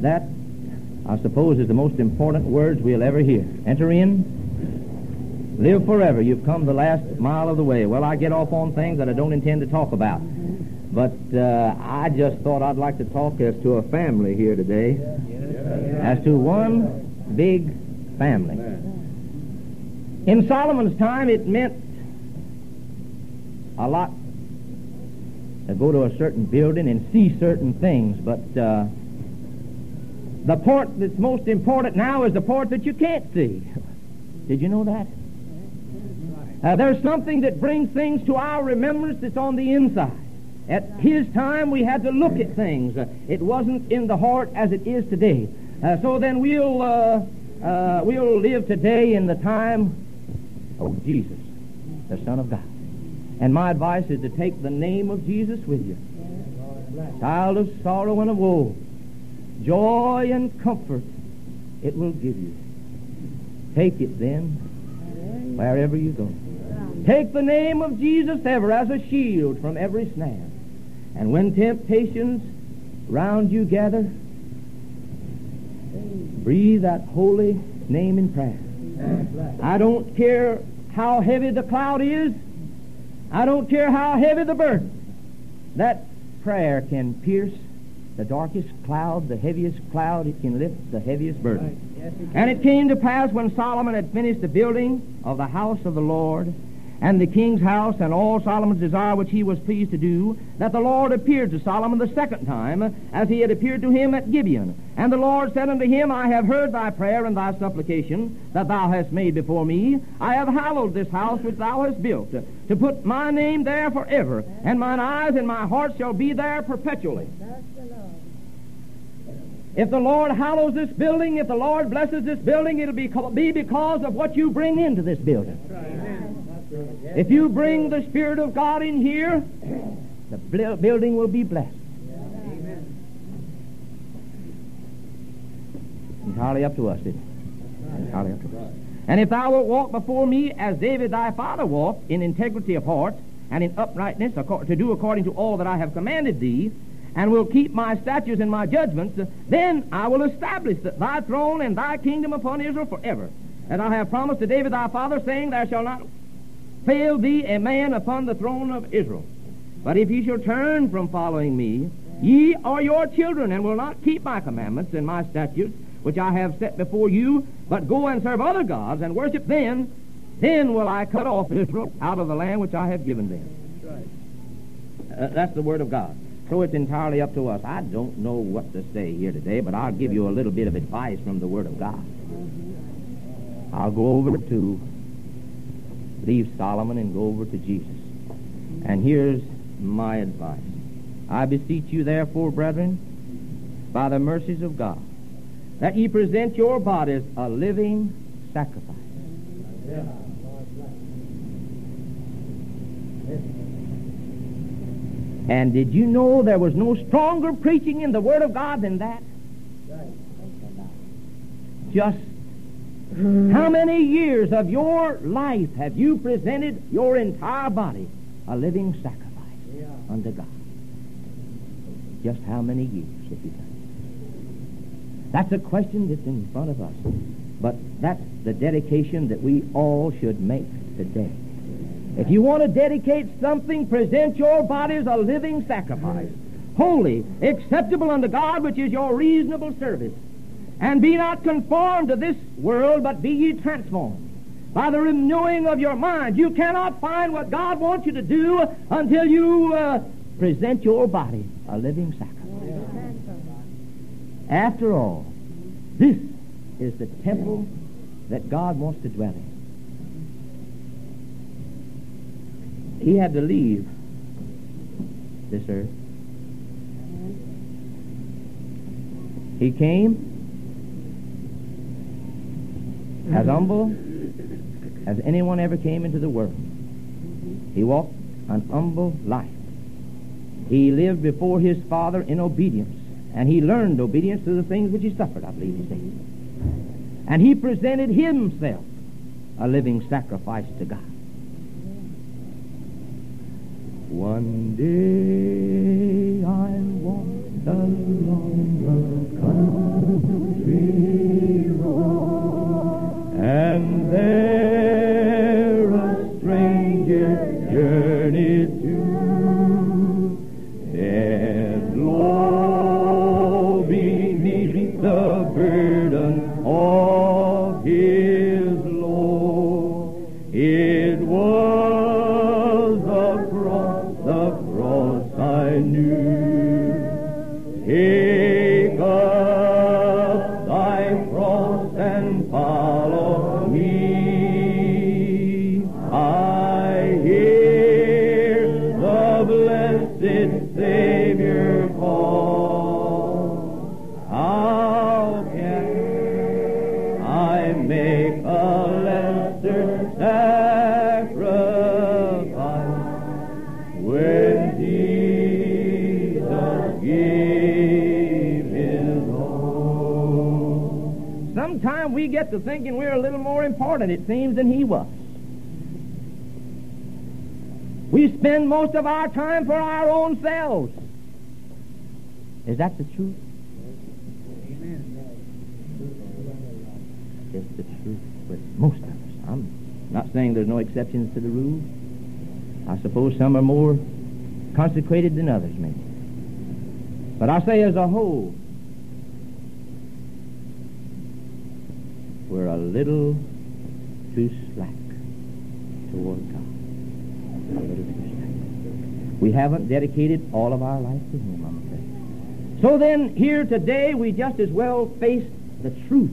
That, I suppose, is the most important words we'll ever hear. Enter in, live forever. You've come the last mile of the way. Well, I get off on things that I don't intend to talk about. But uh, I just thought I'd like to talk as to a family here today, as to one big family. In Solomon's time, it meant a lot to go to a certain building and see certain things, but uh, the part that's most important now is the part that you can't see. Did you know that? Uh, there's something that brings things to our remembrance that's on the inside. At his time, we had to look at things. Uh, it wasn't in the heart as it is today. Uh, so then we'll uh, uh, we'll live today in the time of Jesus, the Son of God. And my advice is to take the name of Jesus with you. Child of sorrow and of woe, joy and comfort it will give you. Take it then, wherever you go. Take the name of Jesus ever as a shield from every snare. And when temptations round you gather, breathe that holy name in prayer. I don't care how heavy the cloud is. I don't care how heavy the burden. That prayer can pierce the darkest cloud, the heaviest cloud. It can lift the heaviest burden. and it came to pass when Solomon had finished the building of the house of the Lord and the king's house and all Solomon's desire which he was pleased to do, that the Lord appeared to Solomon the second time, as he had appeared to him at Gibeon. And the Lord said unto him, I have heard thy prayer and thy supplication that thou hast made before me. I have hallowed this house which thou hast built, to put my name there forever, and mine eyes and my heart shall be there perpetually. If the Lord hallows this building, if the Lord blesses this building, it'll be, be because of what you bring into this building. If you bring the Spirit of God in here, the building will be blessed. Entirely up to us, isn't it? Entirely up to us. And if thou wilt walk before me as David thy father walked, in integrity of heart and in uprightness, to do according to all that I have commanded thee, and will keep my statutes and my judgments, then I will establish thy throne and thy kingdom upon Israel forever. And I have promised to David thy father, saying, Thou shalt not fail thee a man upon the throne of Israel. But if ye shall turn from following me, ye are your children, and will not keep my commandments and my statutes, which I have set before you, but go and serve other gods and worship them, then will I cut off Israel out of the land which I have given them. Uh, that's the word of God. So it's entirely up to us. I don't know what to say here today, but I'll give you a little bit of advice from the word of God. I'll go over to leave Solomon and go over to Jesus. And here's my advice. I beseech you, therefore, brethren, by the mercies of God, that ye present your bodies a living sacrifice. And did you know there was no stronger preaching in the Word of God than that? Just how many years of your life have you presented your entire body a living sacrifice yeah. unto God? Just how many years have you done? That's a question that's in front of us. But that's the dedication that we all should make today. If you want to dedicate something, present your body as a living sacrifice, holy, acceptable unto God, which is your reasonable service. And be not conformed to this world, but be ye transformed by the renewing of your mind. You cannot find what God wants you to do until you uh, present your body a living sacrifice. After all, this is the temple that God wants to dwell in. He had to leave this earth. He came as mm-hmm. humble as anyone ever came into the world. He walked an humble life. He lived before his Father in obedience, and he learned obedience through the things which he suffered, I believe he said. And he presented himself a living sacrifice to God. One day I walked along the country road, and there a stranger journeyed to thinking we're a little more important, it seems, than he was. We spend most of our time for our own selves. Is that the truth? Amen. It's the truth with most of us. I'm not saying there's no exceptions to the rule. I suppose some are more consecrated than others, maybe. But I say as a whole, we're a little too slack toward God. A little too slack. We haven't dedicated all of our life to Him, I'm afraid. So then, here today, we just as well face the truth.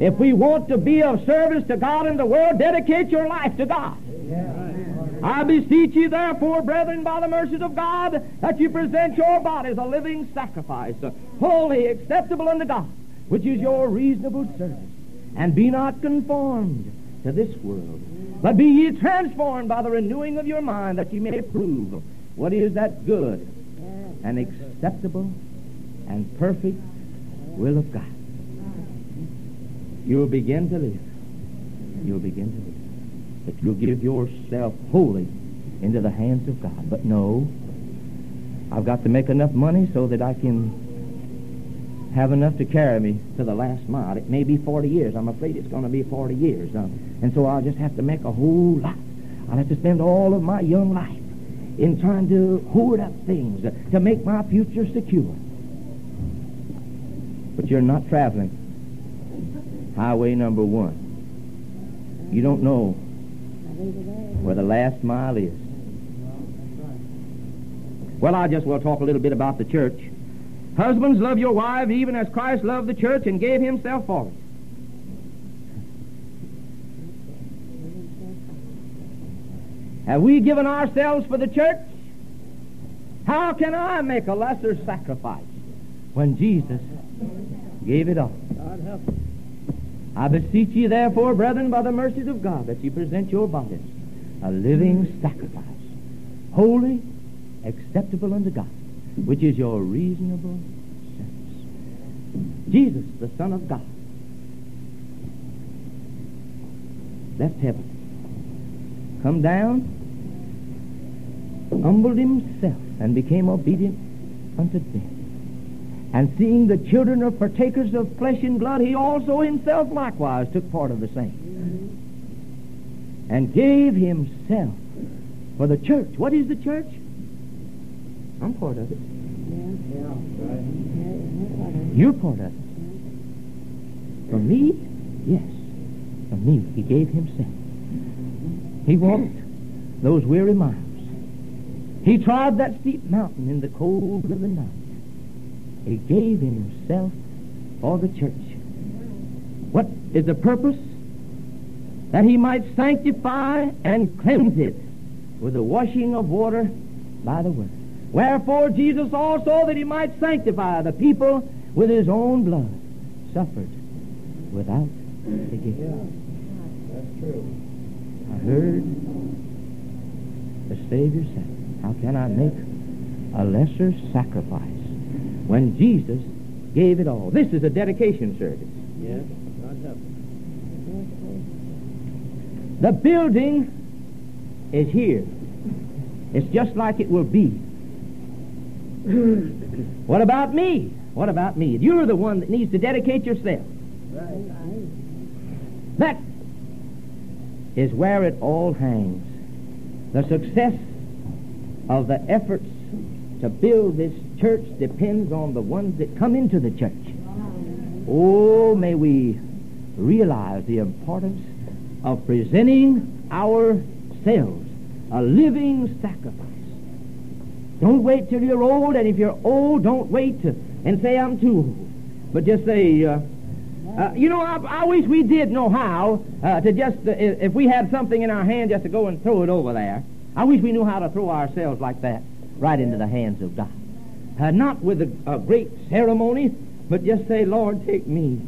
If we want to be of service to God and the world, dedicate your life to God. I beseech you, therefore, brethren, by the mercies of God, that you present your bodies a living sacrifice, holy, acceptable unto God, which is your reasonable service. And be not conformed to this world, but be ye transformed by the renewing of your mind, that ye may prove what is that good and acceptable and perfect will of God. You'll begin to live. You'll begin to live that you'll give yourself wholly into the hands of God. But no, I've got to make enough money so that I can have enough to carry me to the last mile. It may be 40 years. I'm afraid it's going to be 40 years. Uh, and so I'll just have to make a whole lot. I'll have to spend all of my young life in trying to hoard up things to make my future secure. But you're not traveling highway number one. You don't know where the last mile is. Well, I just will talk a little bit about the church. Husbands, love your wives even as Christ loved the church and gave himself for it. Have we given ourselves for the church? How can I make a lesser sacrifice when Jesus gave it all? I beseech you, therefore, brethren, by the mercies of God, that you present your bodies a living sacrifice, holy, acceptable unto God, which is your reasonable sense. Jesus, the Son of God, left heaven, come down, humbled himself, and became obedient unto death. And seeing the children of partakers of flesh and blood, he also himself likewise took part of the same. And gave himself for the church. What is the church? I'm part of it. You're part of it. For me? Yes. For me, he gave himself. He walked those weary miles. He trod that steep mountain in the cold of the night. He gave himself for the church. What is the purpose? That he might sanctify and cleanse it with the washing of water by the word. Wherefore Jesus also, that he might sanctify the people with his own blood, suffered without beginning. Yeah, that's true. I heard the Savior say, How can I make a lesser sacrifice when Jesus gave it all? This is a dedication service. Yes, God help us. The building is here. It's just like it will be. What about me? What about me? You're the one that needs to dedicate yourself. Right. That is where it all hangs. The success of the efforts to build this church depends on the ones that come into the church. Oh, may we realize the importance of presenting ourselves a living sacrifice. Don't wait till you're old, and if you're old, don't wait to, and say, I'm too old. But just say, uh, uh, you know, I, I wish we did know how uh, to just, uh, if we had something in our hand, just to go and throw it over there. I wish we knew how to throw ourselves like that right into the hands of God. Uh, not with a, a great ceremony, but just say, Lord, take me.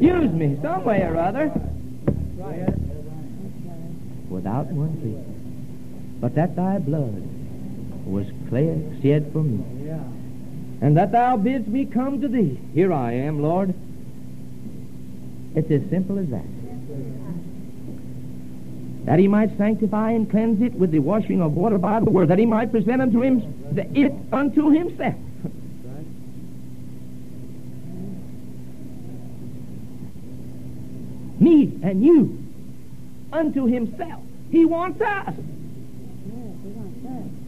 Use me some way or other. Without one plea. But that thy blood was clear, shed for me. And that thou bidst me come to thee. Here I am, Lord. It's as simple as that. That he might sanctify and cleanse it with the washing of water by the word, that he might present unto him it unto himself. Me and you unto himself. He wants us. He wants us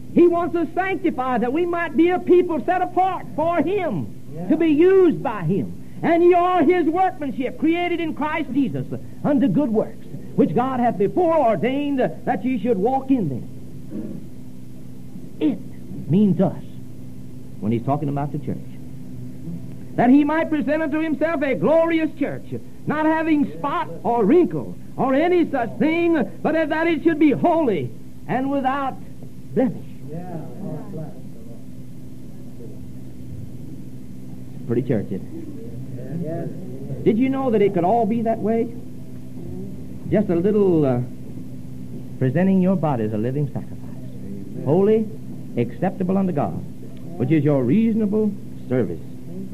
sanctified that we might be a people set apart for him, to be used by him. And ye are his workmanship, created in Christ Jesus unto good works, which God hath before ordained that ye should walk in them. It means us when he's talking about the church. That he might present unto himself a glorious church, not having spot or wrinkle or any such thing, but that it should be holy and without blemish. Pretty church, isn't it? Did you know that it could all be that way? Just a little uh, presenting your body as a living sacrifice, holy, acceptable unto God, which is your reasonable service.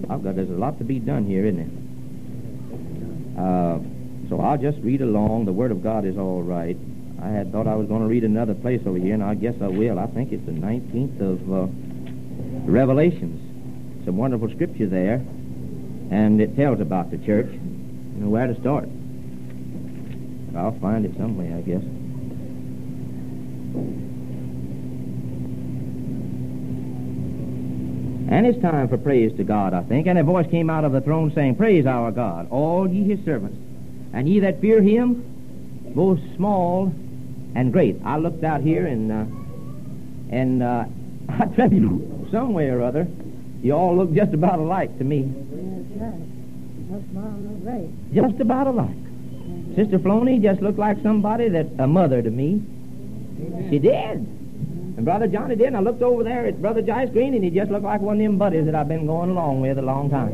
I've got there's a lot to be done here, isn't it? Uh, so I'll just read along. The Word of God is all right. I had thought I was going to read another place over here, and I guess I will. I think it's the 19th of uh, Revelations. Some wonderful scripture there, and it tells about the church and where to start. I'll find it some way, I guess. And it's time for praise to God, I think. And a voice came out of the throne saying, Praise our God, all ye his servants, and ye that fear him, both small and great. I looked out here and uh, and uh, I tell you, some way or other, you all look just about alike to me. Just about alike. Sister Floney just looked like somebody that a mother to me. She did. And Brother Johnny did. And I looked over there at Brother Joyce Green, and he just looked like one of them buddies that I've been going along with a long time.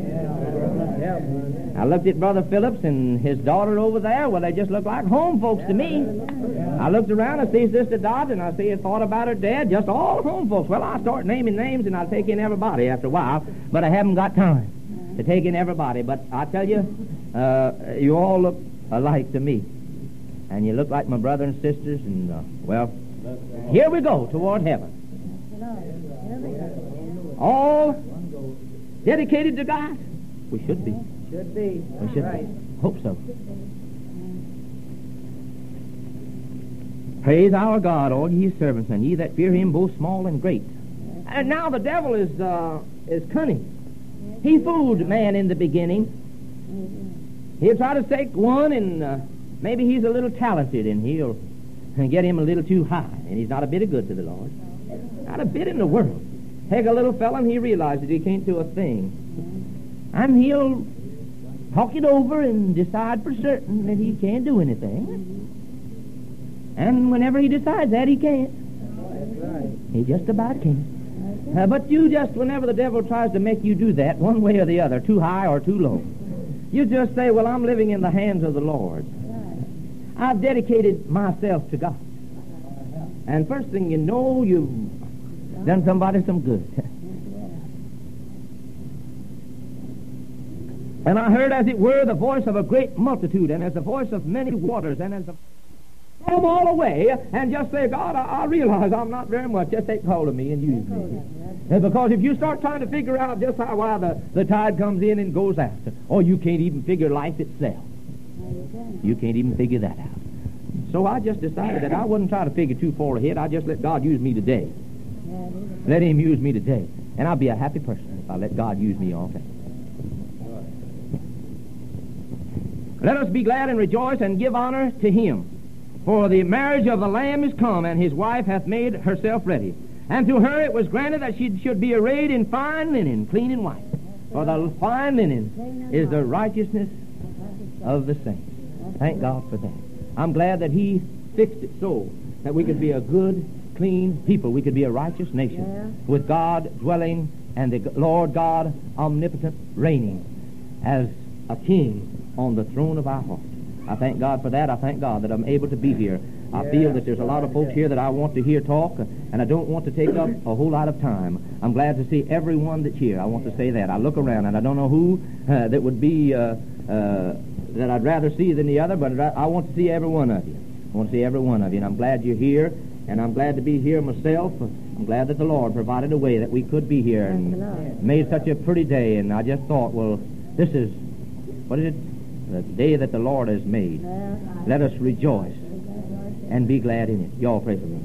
I looked at Brother Phillips and his daughter over there. Well, they just look like home folks to me. I looked around, I see Sister Dodge, and I see a thought about her dad, just all home folks. Well, I start naming names, and I'll take in everybody after a while, but I haven't got time to take in everybody. But I tell you, uh, you all look alike to me. And you look like my brother and sisters, and, uh, well, here we go toward heaven. All dedicated to God? We should be. Should be. We should right. be. Hope so. Praise our God, all ye his servants, and ye that fear him, both small and great. And now the devil is uh, is cunning. He fooled man in the beginning. He'll try to take one, and uh, maybe he's a little talented, and he'll get him a little too high, and he's not a bit of good to the Lord. Not a bit in the world. Take a little fellow, and he realizes he can't do a thing. And he'll talk it over and decide for certain that he can't do anything. And whenever he decides that, he can't. He just about can't. Uh, but you just, whenever the devil tries to make you do that, one way or the other, too high or too low, you just say, Well, I'm living in the hands of the Lord. I've dedicated myself to God. And first thing you know, you've done somebody some good. and I heard, as it were, the voice of a great multitude, and as the voice of many waters, and as the them all away and just say, God, I, I realize I'm not very much. Just take hold of me and use me. And because if you start trying to figure out just how why the, the tide comes in and goes out, or you can't even figure life itself. You can't even figure that out. So I just decided that I wouldn't try to figure too far ahead. I just let God use me today. Let Him use me today. And I'll be a happy person if I let God use me all day. Let us be glad and rejoice and give honor to Him. For the marriage of the Lamb is come, and his wife hath made herself ready. And to her it was granted that she should be arrayed in fine linen, clean and white. For the fine linen is the righteousness of the saints. Thank God for that. I'm glad that He fixed it so that we could be a good, clean people. We could be a righteous nation with God dwelling and the Lord God omnipotent reigning as a king on the throne of our heart. I thank God for that. I thank God that I'm able to be here. I feel that there's a lot of folks here that I want to hear talk, and I don't want to take up a whole lot of time. I'm glad to see everyone that's here. I want to say that. I look around, and I don't know who uh, that would be uh, uh, that I'd rather see than the other, but I want to see every one of you. I want to see every one of you, and I'm glad you're here, and I'm glad to be here myself. I'm glad that the Lord provided a way that we could be here and made such a pretty day, and I just thought, well, this is what is it? The day that the Lord has made. Let us rejoice and be glad in it. Y'all pray for me.